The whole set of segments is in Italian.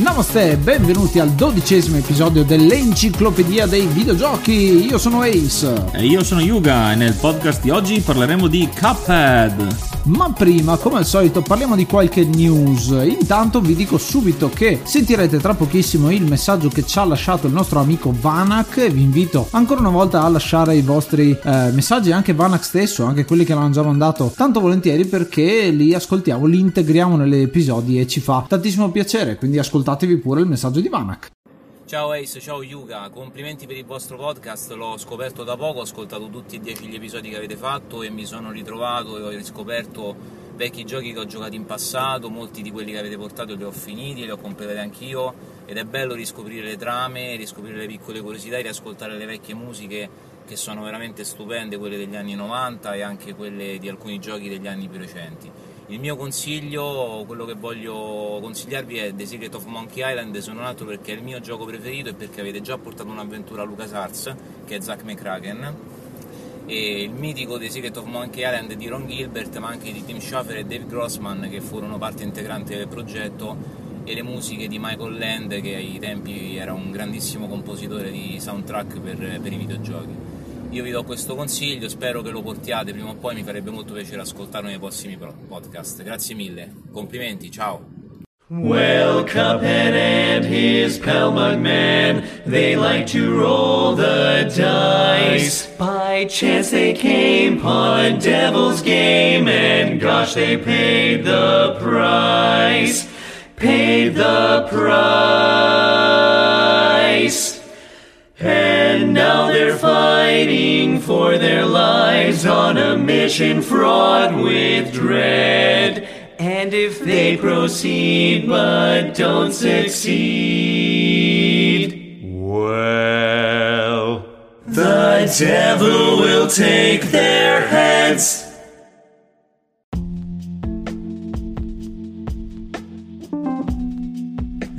Namaste e benvenuti al dodicesimo episodio dell'Enciclopedia dei Videogiochi. Io sono Ace. E io sono Yuga e nel podcast di oggi parleremo di Cuphead. Ma prima, come al solito, parliamo di qualche news. Intanto vi dico subito che sentirete tra pochissimo il messaggio che ci ha lasciato il nostro amico Vanak. E vi invito ancora una volta a lasciare i vostri eh, messaggi, anche Vanak stesso, anche quelli che l'hanno già mandato, tanto volentieri perché li ascoltiamo, li integriamo negli episodi e ci fa tantissimo piacere. Quindi ascoltatevi pure il messaggio di Vanak. Ciao Ace, ciao Yuga, complimenti per il vostro podcast, l'ho scoperto da poco, ho ascoltato tutti e dieci gli episodi che avete fatto e mi sono ritrovato e ho riscoperto vecchi giochi che ho giocato in passato, molti di quelli che avete portato li ho finiti, li ho completati anch'io ed è bello riscoprire le trame, riscoprire le piccole curiosità e riascoltare le vecchie musiche che sono veramente stupende, quelle degli anni 90 e anche quelle di alcuni giochi degli anni più recenti. Il mio consiglio, quello che voglio consigliarvi è The Secret of Monkey Island, se non altro perché è il mio gioco preferito e perché avete già portato un'avventura a LucasArts, che è Zack McCracken, e il mitico The Secret of Monkey Island di Ron Gilbert, ma anche di Tim Schafer e Dave Grossman, che furono parte integrante del progetto, e le musiche di Michael Land, che ai tempi era un grandissimo compositore di soundtrack per, per i videogiochi. Io vi do questo consiglio, spero che lo portiate prima o poi, mi farebbe molto piacere ascoltarlo nei prossimi pro- podcast. Grazie mille, complimenti, ciao! Well, Cuphead and his pal Mugman, they like to roll the dice. By chance they came upon a devil's game, and gosh, they paid the price. Paid the price. And now they're fighting for their lives on a mission fraught with dread. And if they proceed but don't succeed, well, the devil will take their heads.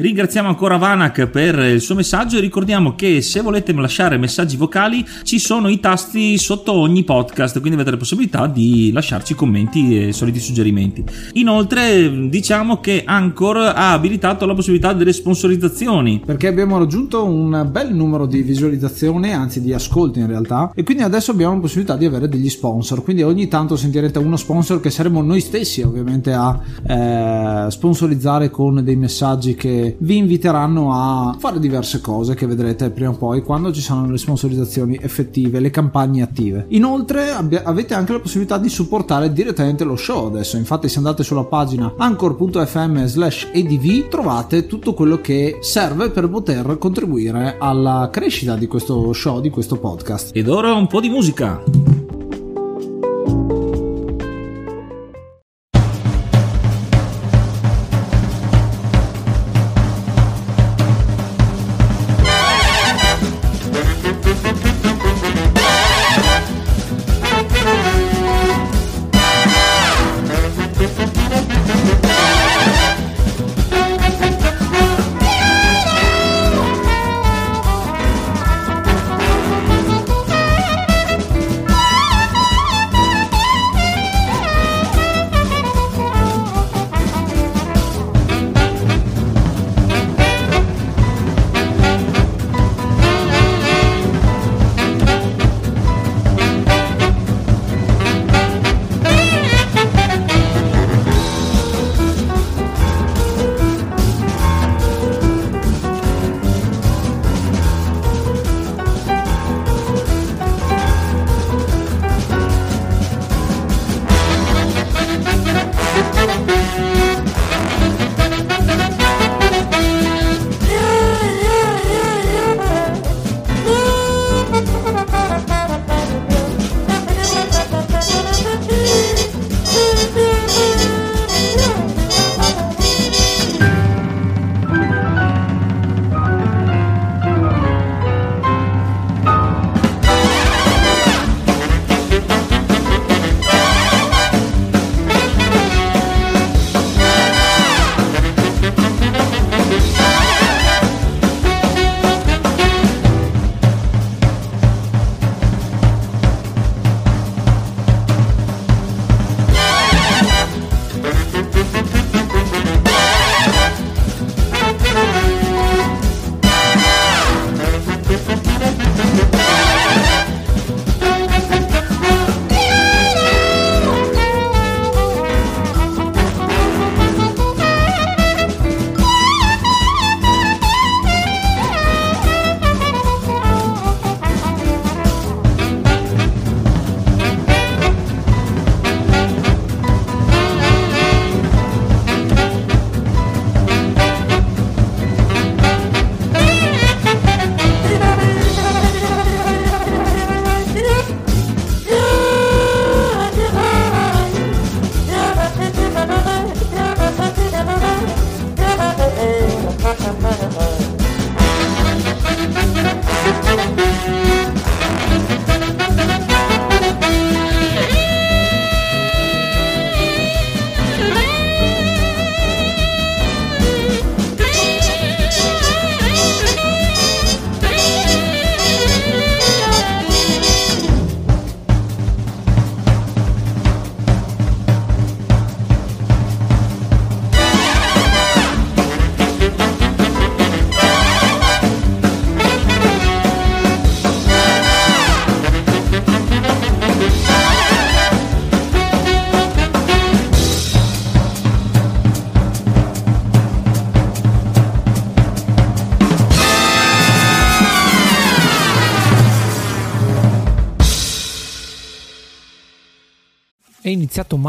Ringraziamo ancora Vanak per il suo messaggio e ricordiamo che se volete lasciare messaggi vocali ci sono i tasti sotto ogni podcast, quindi avete la possibilità di lasciarci commenti e soliti suggerimenti. Inoltre diciamo che Anchor ha abilitato la possibilità delle sponsorizzazioni. perché abbiamo raggiunto un bel numero di visualizzazioni, anzi di ascolti in realtà, e quindi adesso abbiamo la possibilità di avere degli sponsor. Quindi ogni tanto sentirete uno sponsor che saremo noi stessi, ovviamente, a eh, sponsorizzare con dei messaggi che vi inviteranno a fare diverse cose che vedrete prima o poi quando ci saranno le sponsorizzazioni effettive, le campagne attive. Inoltre abbia- avete anche la possibilità di supportare direttamente lo show adesso. Infatti, se andate sulla pagina anchor.fm slash adv trovate tutto quello che serve per poter contribuire alla crescita di questo show, di questo podcast. Ed ora un po' di musica.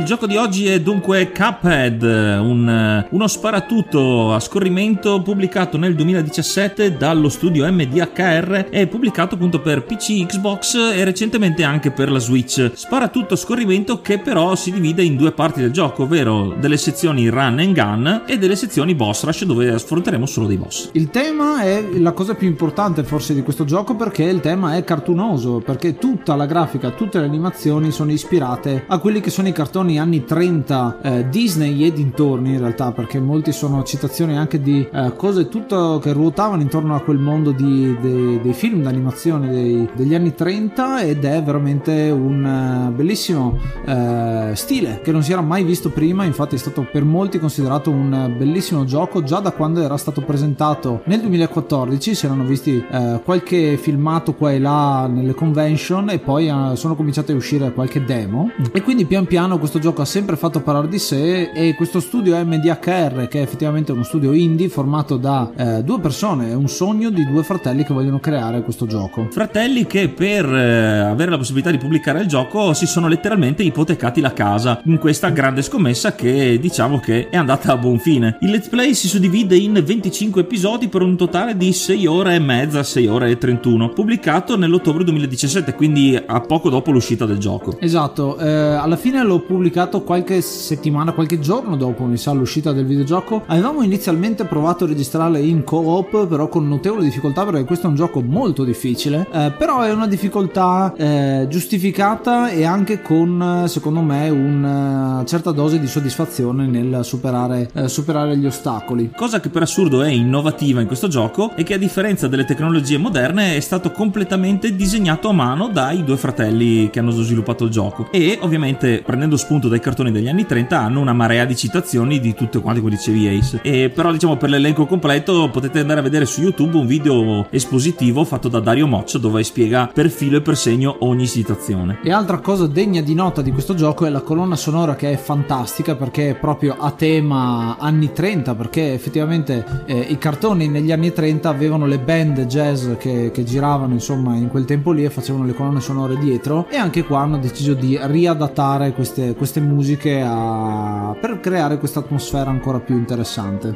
Il gioco di oggi è dunque Cuphead, un, uno sparatutto a scorrimento pubblicato nel 2017 dallo studio MDHR e pubblicato appunto per PC, Xbox e recentemente anche per la Switch. Sparatutto a scorrimento che però si divide in due parti del gioco, ovvero delle sezioni run and gun e delle sezioni boss rush dove affronteremo solo dei boss. Il tema è la cosa più importante forse di questo gioco perché il tema è cartunoso, perché tutta la grafica, tutte le animazioni sono ispirate a quelli che sono i cartoni anni 30 eh, Disney e dintorni in realtà perché molti sono citazioni anche di eh, cose tutto che ruotavano intorno a quel mondo di, de, dei film d'animazione dei, degli anni 30 ed è veramente un uh, bellissimo uh, stile che non si era mai visto prima. Infatti è stato per molti considerato un bellissimo gioco già da quando era stato presentato nel 2014 si erano visti uh, qualche filmato qua e là nelle convention e poi sono cominciate a uscire qualche demo. E quindi pian piano questo gioco ha sempre fatto parlare di sé e questo studio MDHR che è effettivamente uno studio indie formato da eh, due persone, è un sogno di due fratelli che vogliono creare questo gioco. Fratelli che per eh, avere la possibilità di pubblicare il gioco si sono letteralmente ipotecati la casa in questa grande scommessa che diciamo che è andata a buon fine. Il let's play si suddivide in 25 episodi per un totale di 6 ore e mezza, 6 ore e 31, pubblicato nell'ottobre 2017, quindi a poco dopo l'uscita del gioco. Esatto, eh, alla fine l'ho pubblicato pubblicato qualche settimana, qualche giorno dopo mi sa l'uscita del videogioco. Avevamo inizialmente provato a registrarle in co-op, però con notevole difficoltà perché questo è un gioco molto difficile, eh, però è una difficoltà eh, giustificata e anche con, secondo me, una certa dose di soddisfazione nel superare, eh, superare gli ostacoli. Cosa che per assurdo è innovativa in questo gioco è che a differenza delle tecnologie moderne è stato completamente disegnato a mano dai due fratelli che hanno sviluppato il gioco e ovviamente prendendo spunto spunto dai cartoni degli anni 30 hanno una marea di citazioni di tutte quante come dicevi Ace. E però diciamo per l'elenco completo potete andare a vedere su YouTube un video espositivo fatto da Dario Moccia dove spiega per filo e per segno ogni citazione. E altra cosa degna di nota di questo gioco è la colonna sonora che è fantastica perché è proprio a tema anni 30 perché effettivamente eh, i cartoni negli anni 30 avevano le band jazz che, che giravano insomma in quel tempo lì e facevano le colonne sonore dietro e anche qua hanno deciso di riadattare queste, queste musiche a... per creare questa atmosfera ancora più interessante.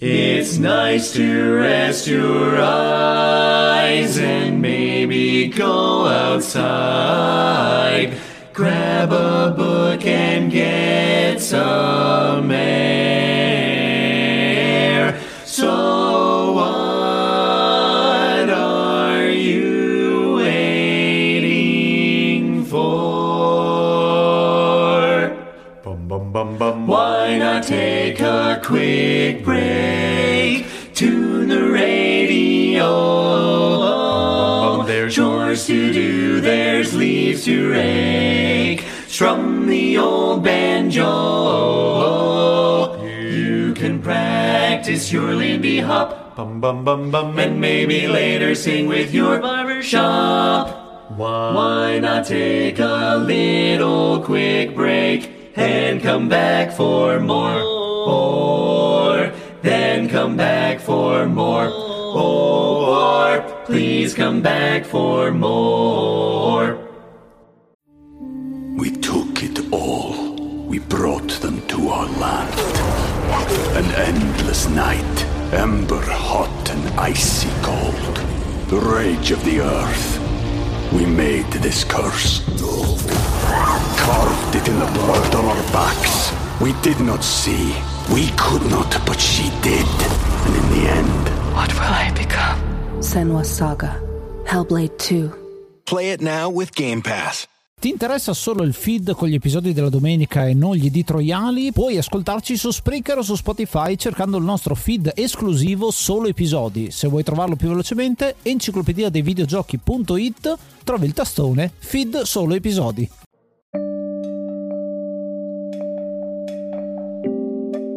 It's nice to rest your eyes and maybe go outside. Grab a book and get some air. Bum bum bum bum. Why not take a quick break? Tune the radio. There's chores to do, there's leaves to rake. Strum the old banjo. You can practice your Lindy hop. Bum bum bum bum. And maybe later sing with your barber shop. Why not take a little quick break and come back for more? Or then come back for more. Or please come back for more. We took it all. We brought them to our land. An endless night, ember hot and icy cold. The rage of the earth. We made this curse. Carved it in the blood on our backs. We did not see. We could not, but she did. And in the end, What will I become? Senwa Saga. Hellblade 2. Play it now with Game Pass. Ti interessa solo il feed con gli episodi della domenica e non gli editoriali? Puoi ascoltarci su Spreaker o su Spotify cercando il nostro feed esclusivo solo episodi. Se vuoi trovarlo più velocemente, enciclopedia dei videogiochi.it trovi il tastone feed solo episodi.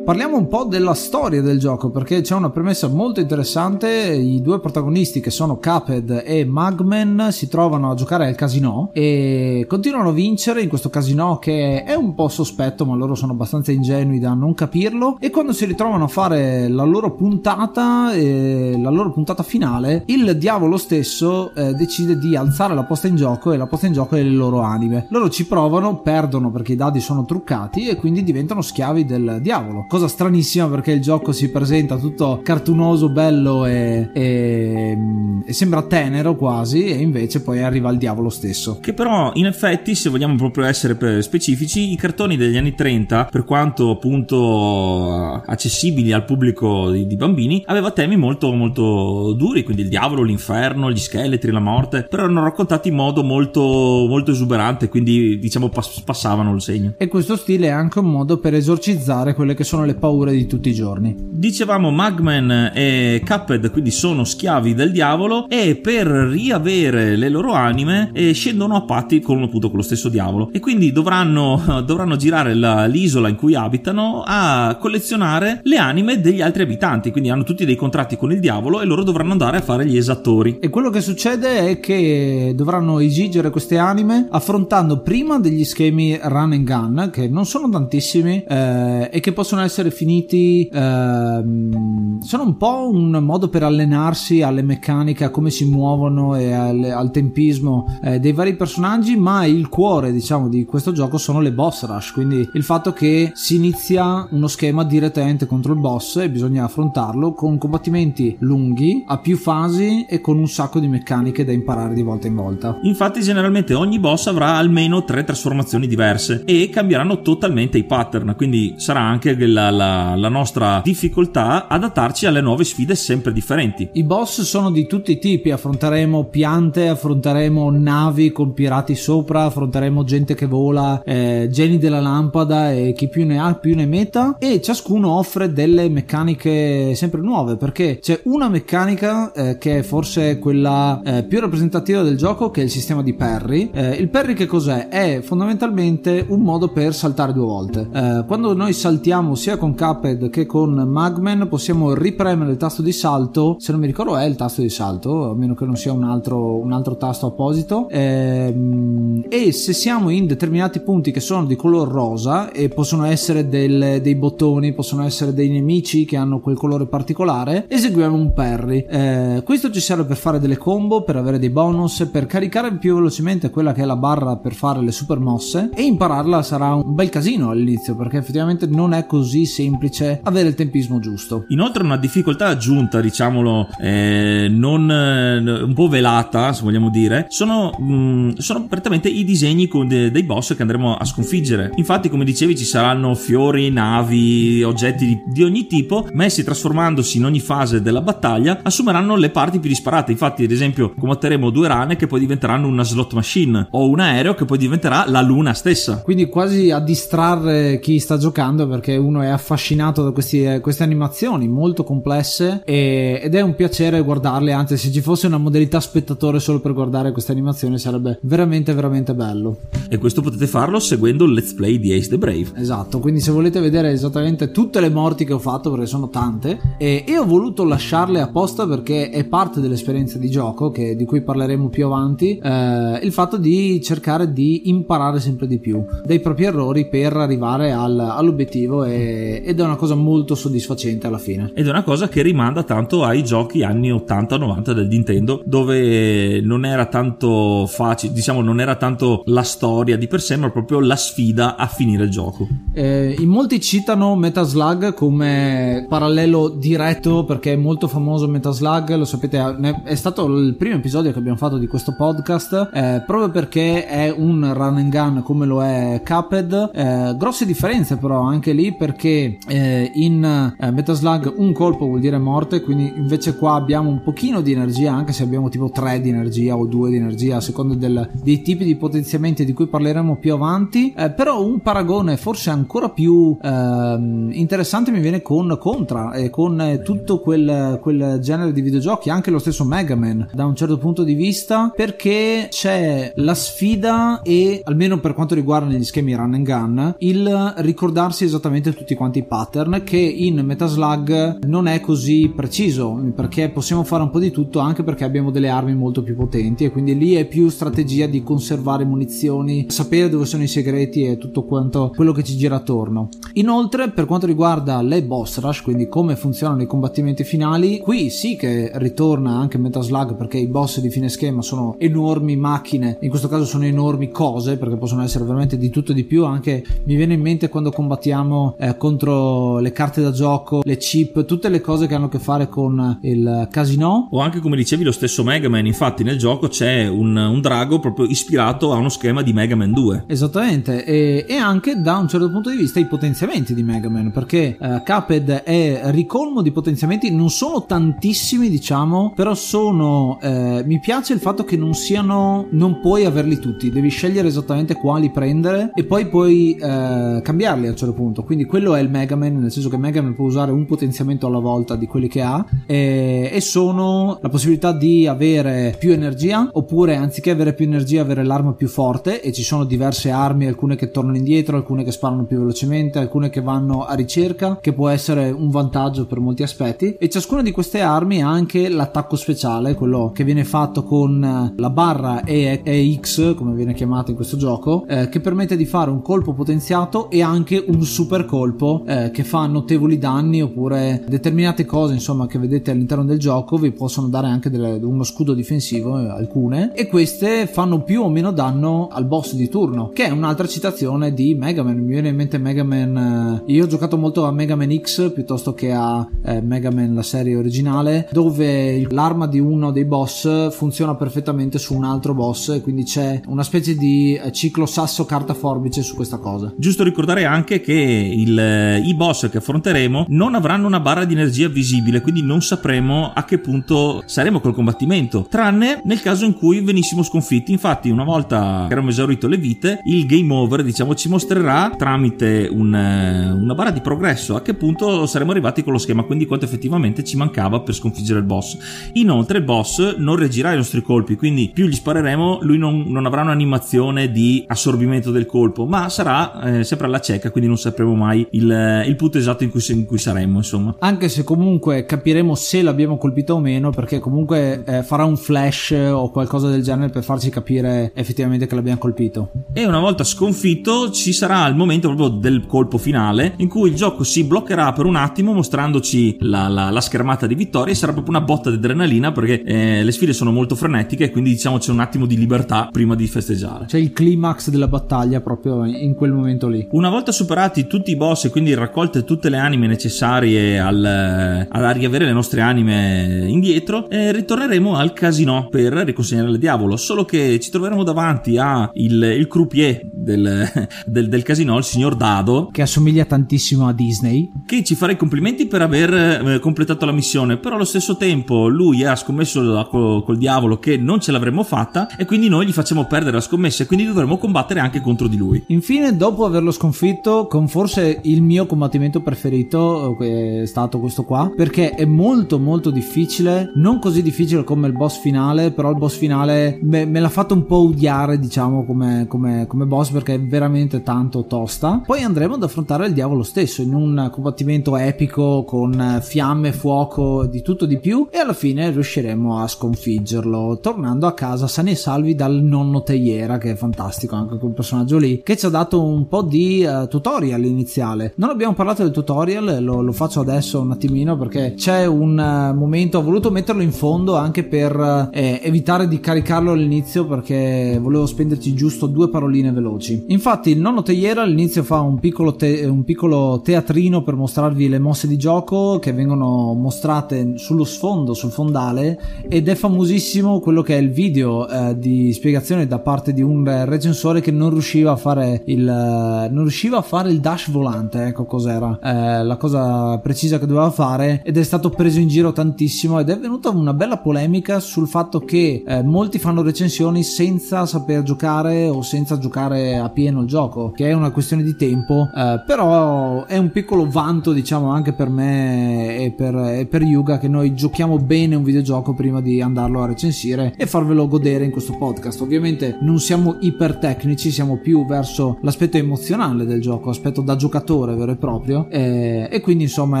Parliamo un po' della storia del gioco perché c'è una premessa molto interessante. I due protagonisti che sono Cuphead e Magman si trovano a giocare al casino e continuano a vincere in questo casino che è un po' sospetto, ma loro sono abbastanza ingenui da non capirlo. E quando si ritrovano a fare la loro puntata, eh, la loro puntata finale, il diavolo stesso eh, decide di alzare la posta in gioco e la posta in gioco è le loro anime. Loro ci provano, perdono perché i dadi sono truccati e quindi diventano schiavi del diavolo cosa stranissima perché il gioco si presenta tutto cartunoso, bello e, e, e, sembra tenero quasi e invece poi arriva il diavolo stesso. Che però in effetti se vogliamo proprio essere specifici i cartoni degli anni 30 per quanto appunto accessibili al pubblico di, di bambini aveva temi molto molto duri quindi il diavolo, l'inferno, gli scheletri, la morte però erano raccontati in modo molto molto esuberante quindi diciamo pass- passavano il segno. E questo stile è anche un modo per esorcizzare quelle che sono le paure di tutti i giorni. Dicevamo Magman e Cuphead quindi sono schiavi del diavolo e per riavere le loro anime eh, scendono a patti con appunto con lo stesso diavolo e quindi dovranno, dovranno girare la, l'isola in cui abitano a collezionare le anime degli altri abitanti quindi hanno tutti dei contratti con il diavolo e loro dovranno andare a fare gli esattori. E quello che succede è che dovranno esigere queste anime affrontando prima degli schemi run and gun che non sono tantissimi eh, e che possono essere essere finiti ehm, sono un po' un modo per allenarsi alle meccaniche, a come si muovono e al, al tempismo eh, dei vari personaggi, ma il cuore diciamo di questo gioco sono le boss rush, quindi il fatto che si inizia uno schema direttamente contro il boss e bisogna affrontarlo con combattimenti lunghi, a più fasi e con un sacco di meccaniche da imparare di volta in volta. Infatti generalmente ogni boss avrà almeno tre trasformazioni diverse e cambieranno totalmente i pattern, quindi sarà anche la la, la, nostra difficoltà adattarci alle nuove sfide sempre differenti. I boss sono di tutti i tipi, affronteremo piante, affronteremo navi con pirati sopra, affronteremo gente che vola, eh, geni della lampada e chi più ne ha più ne metta e ciascuno offre delle meccaniche sempre nuove perché c'è una meccanica eh, che è forse quella eh, più rappresentativa del gioco che è il sistema di parry. Eh, il parry che cos'è? È fondamentalmente un modo per saltare due volte. Eh, quando noi saltiamo sia con Cuphead che con Magman possiamo ripremere il tasto di salto, se non mi ricordo è il tasto di salto, a meno che non sia un altro, un altro tasto apposito, ehm, e se siamo in determinati punti che sono di color rosa e possono essere del, dei bottoni, possono essere dei nemici che hanno quel colore particolare, eseguiamo un parry. Eh, questo ci serve per fare delle combo, per avere dei bonus, per caricare più velocemente quella che è la barra per fare le super mosse e impararla sarà un bel casino all'inizio perché effettivamente non è così semplice avere il tempismo giusto. Inoltre una difficoltà aggiunta, diciamolo, eh, non eh, un po' velata, se vogliamo dire, sono, mh, mm, sono prettamente i disegni de- dei boss che andremo a sconfiggere. Infatti, come dicevi, ci saranno fiori, navi, oggetti di, di ogni tipo, messi trasformandosi in ogni fase della battaglia, assumeranno le parti più disparate. Infatti, ad esempio, combatteremo due rane che poi diventeranno una slot machine o un aereo che poi diventerà la luna stessa. Quindi quasi a distrarre chi sta giocando perché uno è affascinato da questi, queste animazioni molto complesse e, ed è un piacere guardarle, anzi se ci fosse una modalità spettatore solo per guardare queste animazioni sarebbe veramente veramente bello. E questo potete farlo seguendo il let's play di Ace the Brave. Esatto, quindi se volete vedere esattamente tutte le morti che ho fatto, perché sono tante, e, e ho voluto lasciarle apposta perché è parte dell'esperienza di gioco, che, di cui parleremo più avanti, eh, il fatto di cercare di imparare sempre di più dai propri errori per arrivare al, all'obiettivo e ed è una cosa molto soddisfacente alla fine. Ed è una cosa che rimanda tanto ai giochi anni 80-90 del Nintendo, dove non era tanto facile, diciamo, non era tanto la storia di per sé, ma proprio la sfida a finire il gioco. Eh, in molti citano Metaslug come parallelo diretto perché è molto famoso Metaslug, lo sapete, è stato il primo episodio che abbiamo fatto di questo podcast, eh, proprio perché è un run and gun come lo è Cuphead. Eh, grosse differenze però anche lì perché che eh, in eh, Metal Slug un colpo vuol dire morte, quindi invece qua abbiamo un pochino di energia, anche se abbiamo tipo 3 di energia o 2 di energia, a seconda del, dei tipi di potenziamenti di cui parleremo più avanti. Eh, però un paragone forse ancora più ehm, interessante mi viene con Contra e con eh, tutto quel, quel genere di videogiochi, anche lo stesso Mega Man da un certo punto di vista, perché c'è la sfida e almeno per quanto riguarda gli schemi run and gun, il ricordarsi esattamente tutti quanti i pattern che in Metaslug non è così preciso perché possiamo fare un po' di tutto anche perché abbiamo delle armi molto più potenti e quindi lì è più strategia di conservare munizioni, sapere dove sono i segreti e tutto quanto quello che ci gira attorno. Inoltre per quanto riguarda le boss rush, quindi come funzionano i combattimenti finali, qui sì che ritorna anche Metaslug perché i boss di fine schema sono enormi macchine, in questo caso sono enormi cose perché possono essere veramente di tutto e di più, anche mi viene in mente quando combattiamo eh, contro le carte da gioco, le chip, tutte le cose che hanno a che fare con il casino. O anche come dicevi lo stesso Mega Man, infatti nel gioco c'è un, un drago proprio ispirato a uno schema di Mega Man 2. Esattamente, e, e anche da un certo punto di vista i potenziamenti di Mega Man, perché eh, Cuphead è ricolmo di potenziamenti, non sono tantissimi diciamo, però sono... Eh, mi piace il fatto che non siano... non puoi averli tutti, devi scegliere esattamente quali prendere e poi puoi eh, cambiarli a un certo punto, quindi quello è il Mega Man, nel senso che Mega Man può usare un potenziamento alla volta di quelli che ha e, e sono la possibilità di avere più energia oppure anziché avere più energia avere l'arma più forte e ci sono diverse armi, alcune che tornano indietro, alcune che sparano più velocemente, alcune che vanno a ricerca, che può essere un vantaggio per molti aspetti. E ciascuna di queste armi ha anche l'attacco speciale, quello che viene fatto con la barra EX, come viene chiamato in questo gioco, eh, che permette di fare un colpo potenziato e anche un super colpo eh, che fa notevoli danni oppure determinate cose insomma che vedete all'interno del gioco vi possono dare anche delle, uno scudo difensivo eh, alcune e queste fanno più o meno danno al boss di turno che è un'altra citazione di Mega Man. Mi viene in mente Mega Man eh, io ho giocato molto a Mega Man X piuttosto che a eh, Mega Man la serie originale dove l'arma di uno dei boss funziona perfettamente su un altro boss e quindi c'è una specie di eh, ciclo sasso carta forbice su questa cosa. Giusto ricordare anche che il, eh, i boss che affronteremo non avranno una barra di energia visibile, quindi non sapremo a che punto saremo col combattimento, tranne nel caso in cui venissimo sconfitti. Infatti, una volta che avremo esaurito le vite, il game over, diciamo, ci mostrerà tramite un, eh, una barra di progresso a che punto saremo arrivati con lo schema, quindi quanto effettivamente ci mancava per sconfiggere il boss. Inoltre, il boss non reagirà ai nostri colpi, quindi più gli spareremo, lui non, non avrà un'animazione di assorbimento del colpo, ma sarà eh, sempre alla cieca, quindi non sapremo mai il, il punto esatto in cui, in cui saremmo, insomma. anche se comunque capiremo se l'abbiamo colpito o meno perché comunque eh, farà un flash o qualcosa del genere per farci capire effettivamente che l'abbiamo colpito E una volta sconfitto ci sarà il momento proprio del colpo finale in cui il gioco si bloccherà per un attimo mostrandoci la, la- la schermata di vittoria e sarà proprio una botta di adrenalina perché eh, le sfide sono molto frenetiche e quindi diciamo c'è un attimo di libertà prima di festeggiare. c'è il climax della battaglia proprio in quel momento lì Una volta superati tutti i boss e quindi raccolte tutte le anime necessarie al, a riavere le nostre anime indietro, eh, ritorneremo al casino per riconsegnare il diavolo. Solo che ci troveremo davanti a il, il croupier del, del, del casino, il signor Dado, che assomiglia tantissimo a Disney che ci farà i complimenti per aver eh, completato la missione, però allo stesso tempo lui ha scommesso col, col diavolo che non ce l'avremmo fatta e quindi noi gli facciamo perdere la scommessa e quindi dovremo combattere anche contro di lui. Infine, dopo averlo sconfitto, con forse il mio combattimento preferito, eh, è stato questo qua, perché è molto molto difficile, non così difficile come il boss finale, però il boss finale me, me l'ha fatto un po' odiare, diciamo, come, come, come boss, perché è veramente tanto tosta. Poi andremo ad affrontare il diavolo stesso, in un combattimento epico, con fiamme, fuoco, di tutto di più, e alla fine riusciremo a sconfiggerlo, tornando a casa sani e salvi dal nonno Teiera, che è fantastico anche quel personaggio lì, che ci ha dato un po' di eh, tutorial iniziale. Non abbiamo parlato del tutorial, lo, lo faccio adesso un attimino perché c'è un eh, momento, ho voluto metterlo in fondo anche per eh, evitare di caricarlo all'inizio perché volevo spenderci giusto due paroline veloci. Infatti il nonno Teiera all'inizio fa un piccolo, te- un piccolo teatrino per mostrarvi le mosse di gioco che vengono mostrate sullo sfondo, sul fondale ed è famosissimo quello che è il video eh, di spiegazione da parte di un eh, recensore che non riusciva a fare il eh, non riusciva a fare il dash volante esattamente ecco cos'era? Eh, la cosa precisa che doveva fare ed è stato preso in giro tantissimo ed è venuta una bella polemica sul fatto che eh, molti fanno recensioni senza saper giocare o senza giocare a pieno il gioco che è una questione di tempo eh, però è un piccolo vanto diciamo anche per me e per, e per Yuga che noi giochiamo bene un videogioco prima di andarlo a recensire e farvelo godere in questo podcast. Ovviamente non siamo iper tecnici siamo più verso l'aspetto emozionale del gioco aspetto da giocatore vero e proprio e, e quindi insomma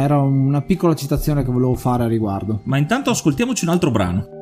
era una piccola citazione che volevo fare a riguardo Ma intanto ascoltiamoci un altro brano.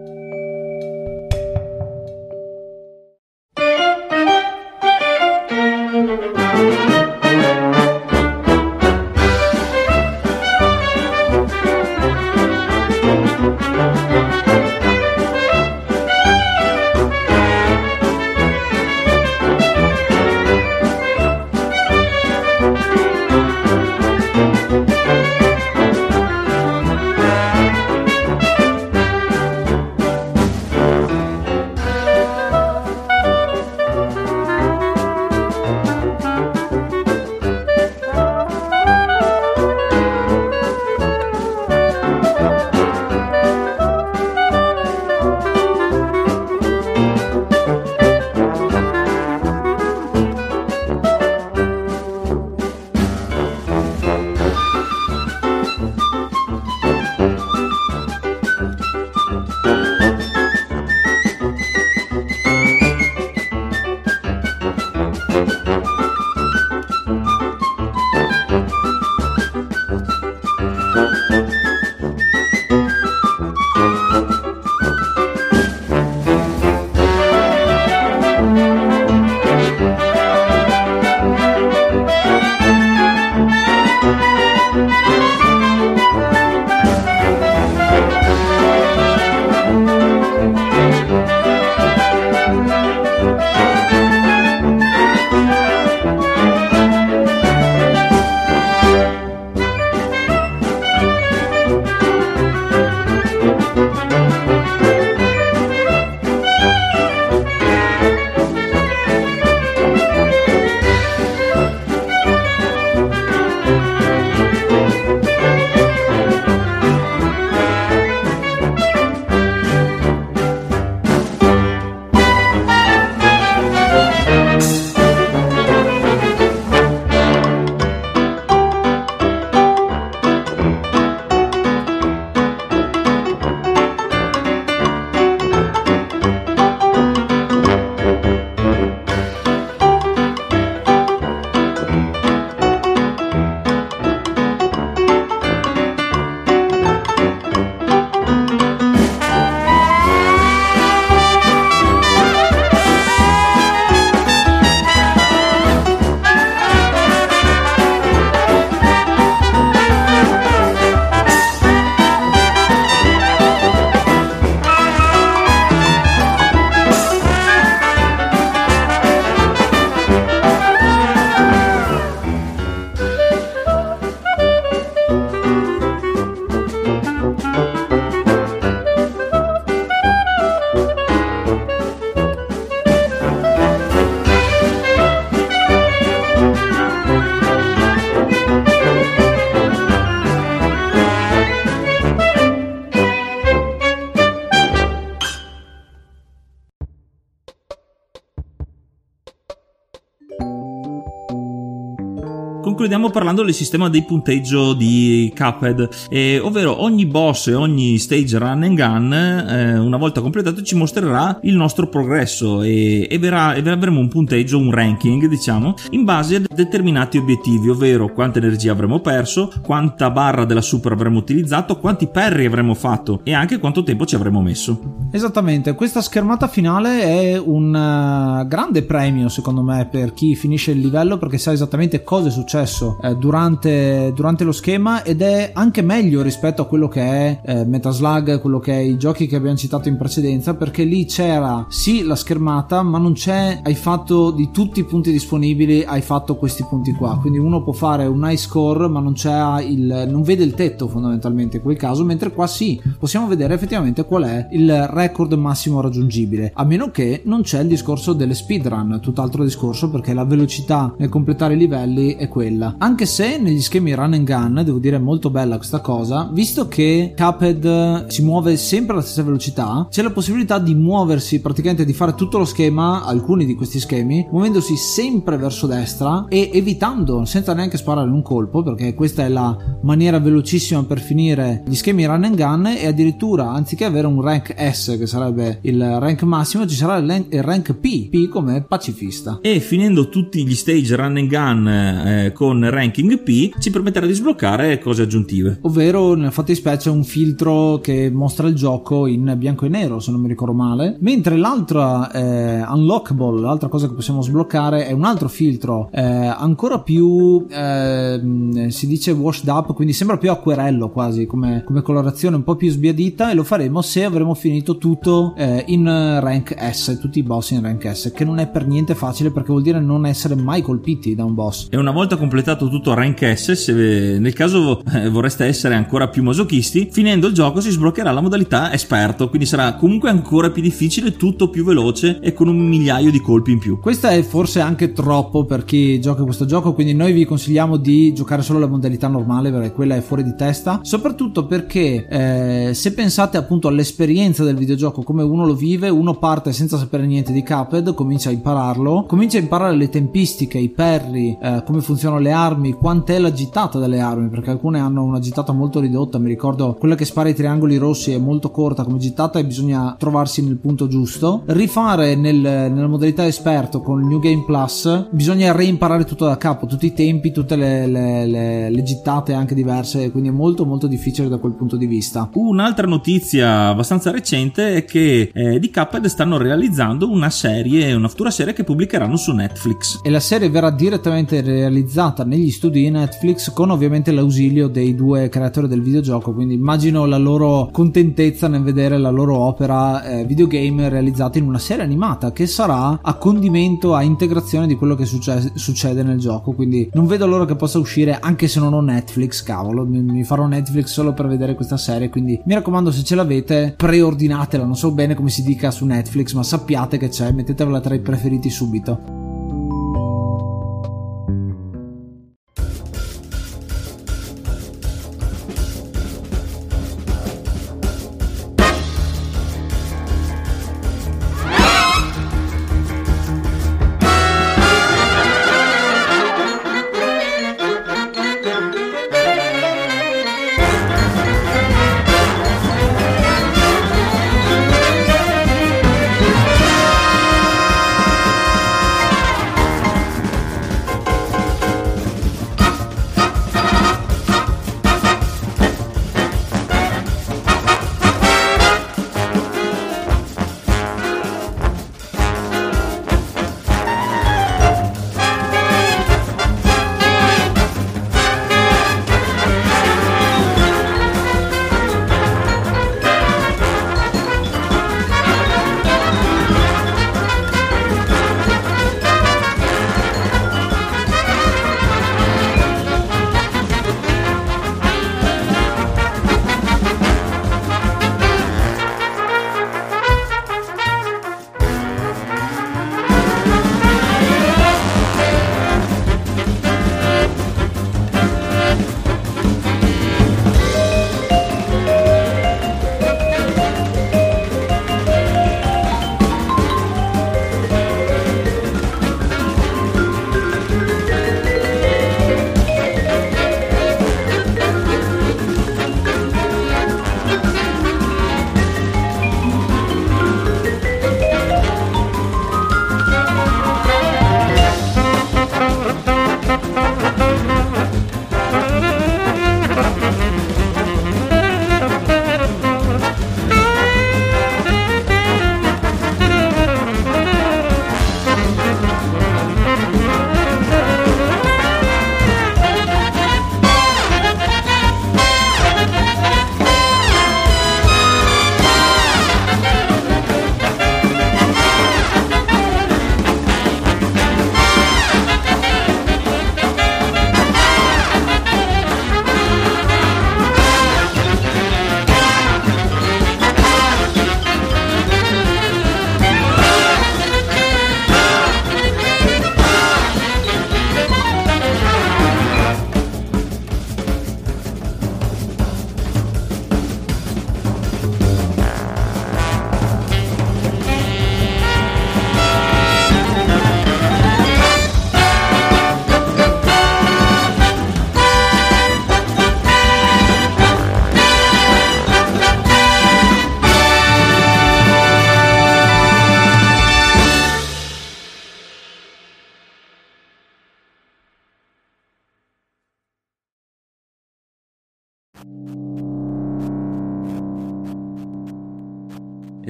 Concludiamo parlando del sistema di punteggio di Cuphead, eh, ovvero ogni boss e ogni stage run and gun, eh, una volta completato, ci mostrerà il nostro progresso e, e, verrà, e avremo un punteggio, un ranking, diciamo, in base a determinati obiettivi, ovvero quanta energia avremo perso, quanta barra della super avremo utilizzato, quanti perri avremo fatto e anche quanto tempo ci avremo messo. Esattamente, questa schermata finale è un uh, grande premio secondo me per chi finisce il livello perché sa esattamente cosa è successo eh, durante, durante, lo schema ed è anche meglio rispetto a quello che è eh, Metaslug, quello che è i giochi che abbiamo citato in precedenza perché lì c'era sì la schermata ma non c'è hai fatto di tutti i punti disponibili hai fatto questi punti qua. Quindi uno può fare un high score ma non c'è il non vede il tetto fondamentalmente in quel caso mentre qua sì. Possiamo vedere effettivamente qual è il record massimo raggiungibile a meno che non c'è il discorso delle speedrun tutt'altro discorso perché la velocità nel completare i livelli è quella Anche se negli schemi run and gun, devo dire molto bella questa cosa, visto che Cuphead si muove sempre alla stessa velocità, c'è la possibilità di muoversi, praticamente di fare tutto lo schema, alcuni di questi schemi, muovendosi sempre verso destra e evitando, senza neanche sparare un colpo, perché questa è la maniera velocissima per finire gli schemi run and gun e addirittura anziché avere un rank S che sarebbe il rank massimo ci sarà il rank P, P come pacifista. E finendo tutti gli stage run and gun eh, con ranking P ci permetterà di sbloccare cose aggiuntive. Ovvero nel fattispecie un filtro che mostra il gioco in bianco e nero se non mi ricordo male, mentre l'altra eh, unlockable, l'altra cosa che possiamo sbloccare è un altro filtro eh, ancora più eh, si dice washed up, quindi sembra più acquerello quasi come, come colorazione un po' più sbiadita e lo faremo se avremo finito tutto eh, in rank S, tutti i boss in rank S, che non è per niente facile perché vuol dire non essere mai colpiti da un boss. E una volta completato tutto rank S, se nel caso eh, vorreste essere ancora più masochisti, finendo il gioco si sbloccherà la modalità esperto, quindi sarà comunque ancora più difficile, tutto più veloce e con un migliaio di colpi in più. Questa è forse anche troppo per chi gioca questo gioco, quindi noi vi consigliamo di giocare solo la modalità normale perché quella è fuori di testa, soprattutto perché eh, se pensate appunto all'esperienza del videogioco come uno lo vive, uno parte senza sapere niente di Cuphead, comincia a impararlo, comincia a imparare le tempistiche, i perri, eh, come funzionano le armi, quant'è la gittata delle armi, perché alcune hanno una gittata molto ridotta, mi ricordo quella che spara i triangoli rossi è molto corta come gittata e bisogna trovarsi nel punto giusto. Rifare nel, nella modalità esperto con il New Game Plus bisogna reimparare tutto da capo, tutti i tempi, tutte le, le, le, le gittate anche diverse, quindi è molto molto difficile da quel punto di vista. Un'altra notizia abbastanza recente è che eh, di Cuphead stanno realizzando una serie, una futura serie che pubblicheranno su Netflix. E la serie verrà direttamente realizzata negli studi di Netflix con ovviamente l'ausilio dei due creatori del videogioco, quindi immagino la loro contentezza nel vedere la loro opera eh, videogame realizzata in una serie animata che sarà a condimento, a integrazione di quello che succede, succede nel gioco, quindi non vedo l'ora che possa uscire anche se non ho Netflix, cavolo, mi, mi farò Netflix solo per vedere questa serie, quindi mi raccomando se ce l'avete preordinatela, non so bene come si dica su Netflix, ma sappiate che c'è, mettetela tra i preferiti subito.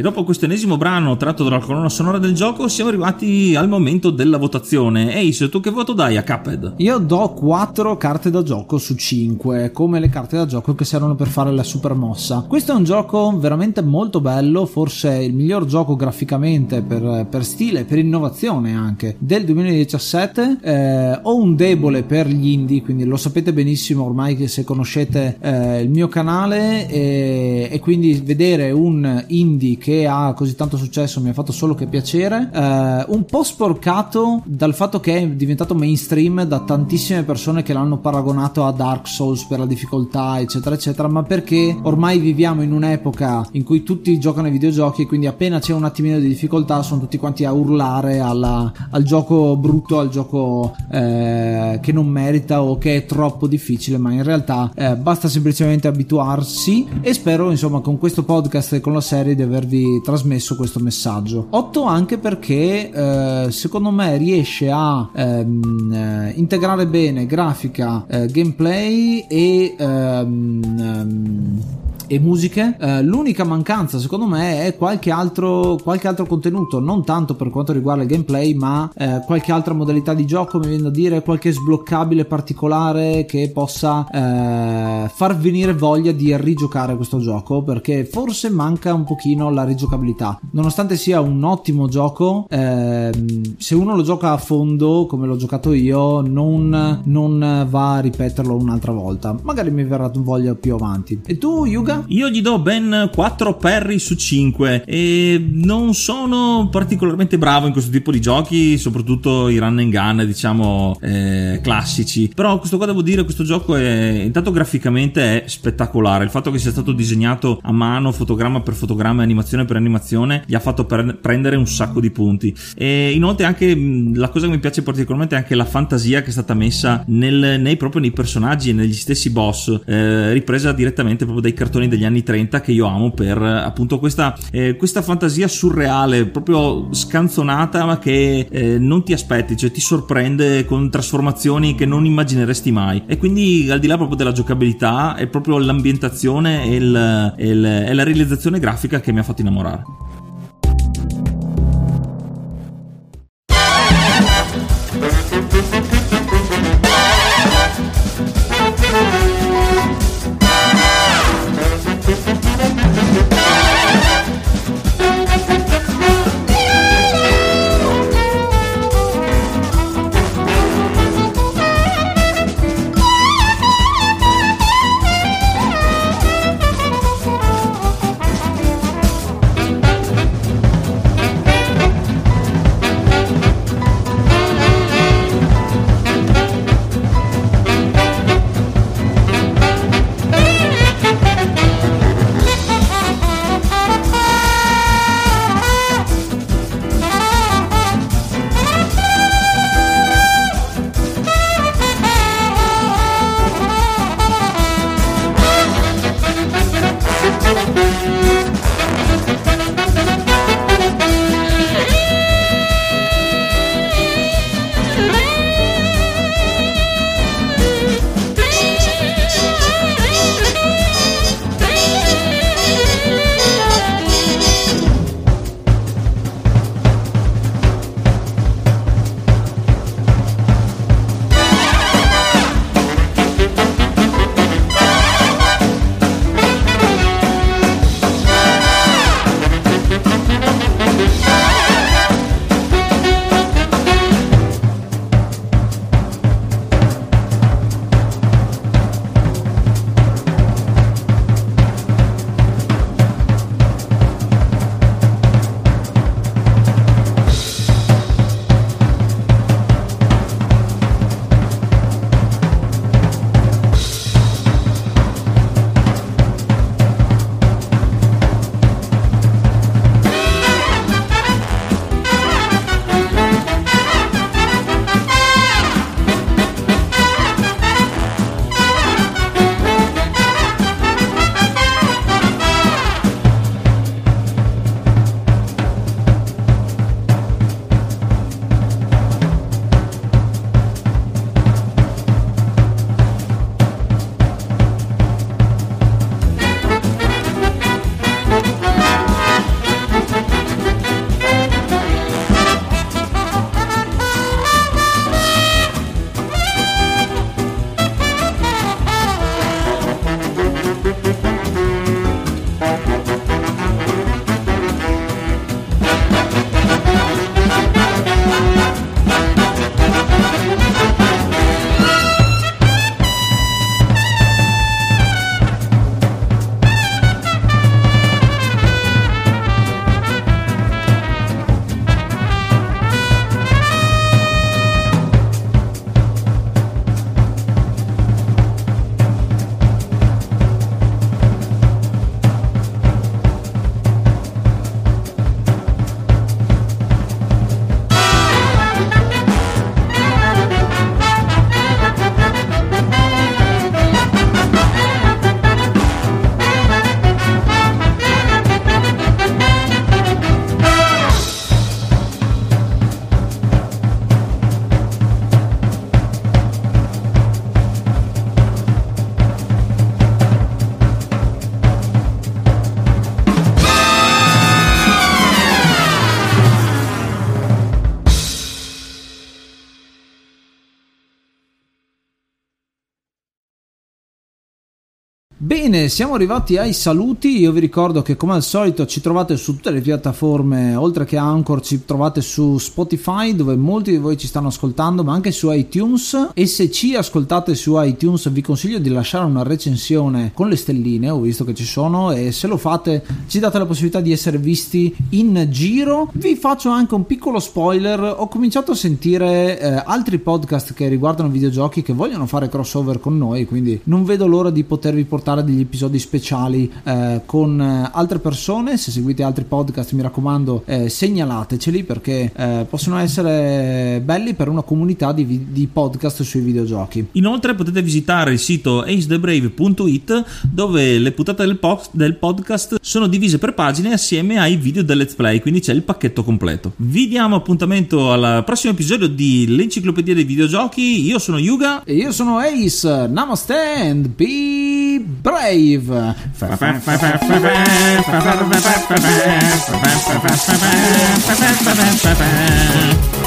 Dopo questo ennesimo brano tratto dalla colonna sonora del gioco siamo arrivati al momento della votazione. Ace, tu che voto dai a Cuphead? Io do 4 carte da gioco su 5, come le carte da gioco che servono per fare la super mossa. Questo è un gioco veramente molto bello, forse il miglior gioco graficamente per, per stile, per innovazione anche del 2017. Eh, ho un debole per gli indie, quindi lo sapete benissimo ormai che se conoscete eh, il mio canale e, e quindi vedere un indie che ha così tanto successo mi ha fatto solo che piacere. Eh, un po' sporcato dal fatto che è diventato mainstream da tantissime persone che l'hanno paragonato a Dark Souls per la difficoltà, eccetera, eccetera, ma perché ormai viviamo in un'epoca in cui tutti giocano ai videogiochi e quindi appena c'è un attimino di difficoltà sono tutti quanti a urlare alla, al gioco brutto, al gioco eh, che non merita o che è troppo difficile, ma in realtà eh, basta semplicemente abituarsi e spero insomma con questo podcast e con la serie di avervi trasmesso questo messaggio. 8 anche perché eh, secondo me riesce a ehm, eh, integrare bene grafica, eh, gameplay e ehm, ehm, e musiche. Eh, l'unica mancanza, secondo me, è qualche altro, qualche altro contenuto, non tanto per quanto riguarda il gameplay, ma eh, qualche altra modalità di gioco, mi viene da dire, qualche sbloccabile particolare che possa eh, far venire voglia di rigiocare questo gioco, perché forse manca un pochino la rigiocabilità. Nonostante sia un ottimo gioco, ehm, se uno lo gioca a fondo, come l'ho giocato io, non, non va a ripeterlo un'altra volta. Magari mi verrà voglia più avanti. E tu, Yuga? Io gli do ben 4 perri su 5 e non sono particolarmente bravo in questo tipo di giochi, soprattutto i run and gun, diciamo, eh, classici. Però questo qua devo dire, questo gioco è intanto graficamente è spettacolare. Il fatto che sia stato disegnato a mano, fotogramma per fotogramma, animazione per animazione, gli ha fatto per prendere un sacco di punti. E inoltre anche la cosa che mi piace particolarmente è anche la fantasia che è stata messa nel, nei, proprio nei personaggi e negli stessi boss, eh, ripresa direttamente proprio dai cartoni degli anni 30 che io amo per appunto questa, eh, questa fantasia surreale, proprio scanzonata ma che eh, non ti aspetti, cioè ti sorprende con trasformazioni che non immagineresti mai. E quindi al di là proprio della giocabilità è proprio l'ambientazione e, il, e, il, e la realizzazione grafica che mi ha fatto innamorare. Bene, siamo arrivati ai saluti. Io vi ricordo che come al solito ci trovate su tutte le piattaforme, oltre che Anchor ci trovate su Spotify dove molti di voi ci stanno ascoltando, ma anche su iTunes e se ci ascoltate su iTunes vi consiglio di lasciare una recensione con le stelline, ho visto che ci sono e se lo fate ci date la possibilità di essere visti in giro. Vi faccio anche un piccolo spoiler, ho cominciato a sentire eh, altri podcast che riguardano videogiochi che vogliono fare crossover con noi, quindi non vedo l'ora di potervi portare degli episodi speciali eh, con eh, altre persone. Se seguite altri podcast, mi raccomando, eh, segnalateceli perché eh, possono essere belli per una comunità di, di, podcast sui videogiochi. Inoltre potete visitare il sito acethebrave.it dove le puntate del, po- del podcast sono divise per pagine assieme ai video del let's play, quindi c'è il pacchetto completo. Vi diamo appuntamento al prossimo episodio di L'Enciclopedia dei Videogiochi. Io sono Yuga. E io sono Ace. Namaste and be brave. five. five.